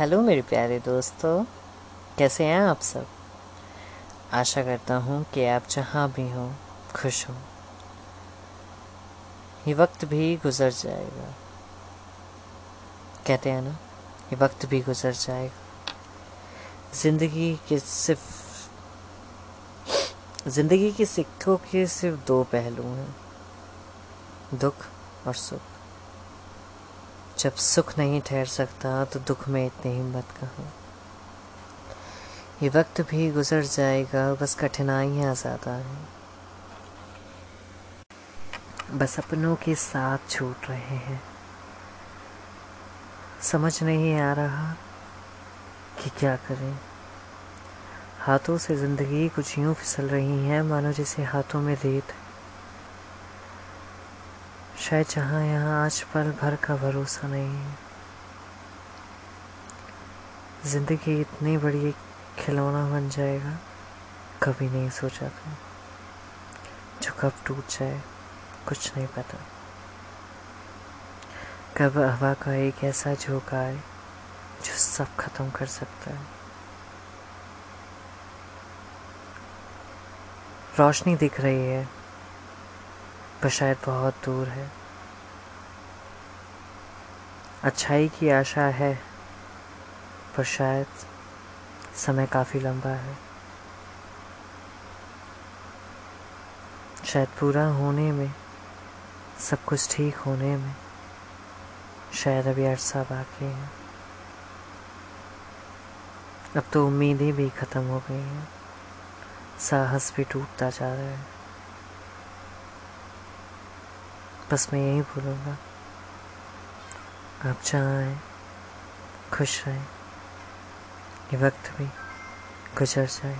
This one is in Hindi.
हेलो मेरे प्यारे दोस्तों, कैसे हैं आप सब? आशा करता हूँ कि आप जहाँ भी हों, खुश हों। ये वक्त भी गुज़र जाएगा। कहते हैं ना, ये वक्त भी गुज़र जाएगा। ज़िंदगी के सिर्फ़, ज़िंदगी के सिक्कों के सिर्फ़ दो पहलू हैं, दुख और सुख। जब सुख नहीं ठहर सकता तो दुख में इतनी हिम्मत कहाँ? ये वक्त भी गुजर जाएगा, बस कठिनाइयाँ ज़्यादा हैं। बस अपनों के साथ छूट रहे हैं। समझ नहीं आ रहा कि क्या करें। हाथों से ज़िंदगी कुछ यूँ फिसल रही है, मानो जैसे हाथों में रेत है। शायद जहाँ यहाँ आज पल भर का भरोसा नहीं है। ज़िंदगी इतनी बड़ी एक खिलौना बन जाएगा, कभी नहीं सोचा था। जो कब टूट जाए, कुछ नहीं पता। कब हवा का एक ऐसा झोंका आए, जो सब खत्म कर सकता है। रोशनी दिख रही है। पर शायद बहुत दूर है। अच्छाई की आशा है, पर शायद समय काफ़ी लंबा है। शायद पूरा होने में, सब कुछ ठीक होने में, शायद अभी अरसा बाकी है। अब तो उम्मीदें भी ख़त्म हो गई हैं। साहस भी टूटता जा रहा है। बस मैं यही बोलूँगा। आप जहाँ आए खुश रहें। ये वक्त भी गुजर जाए।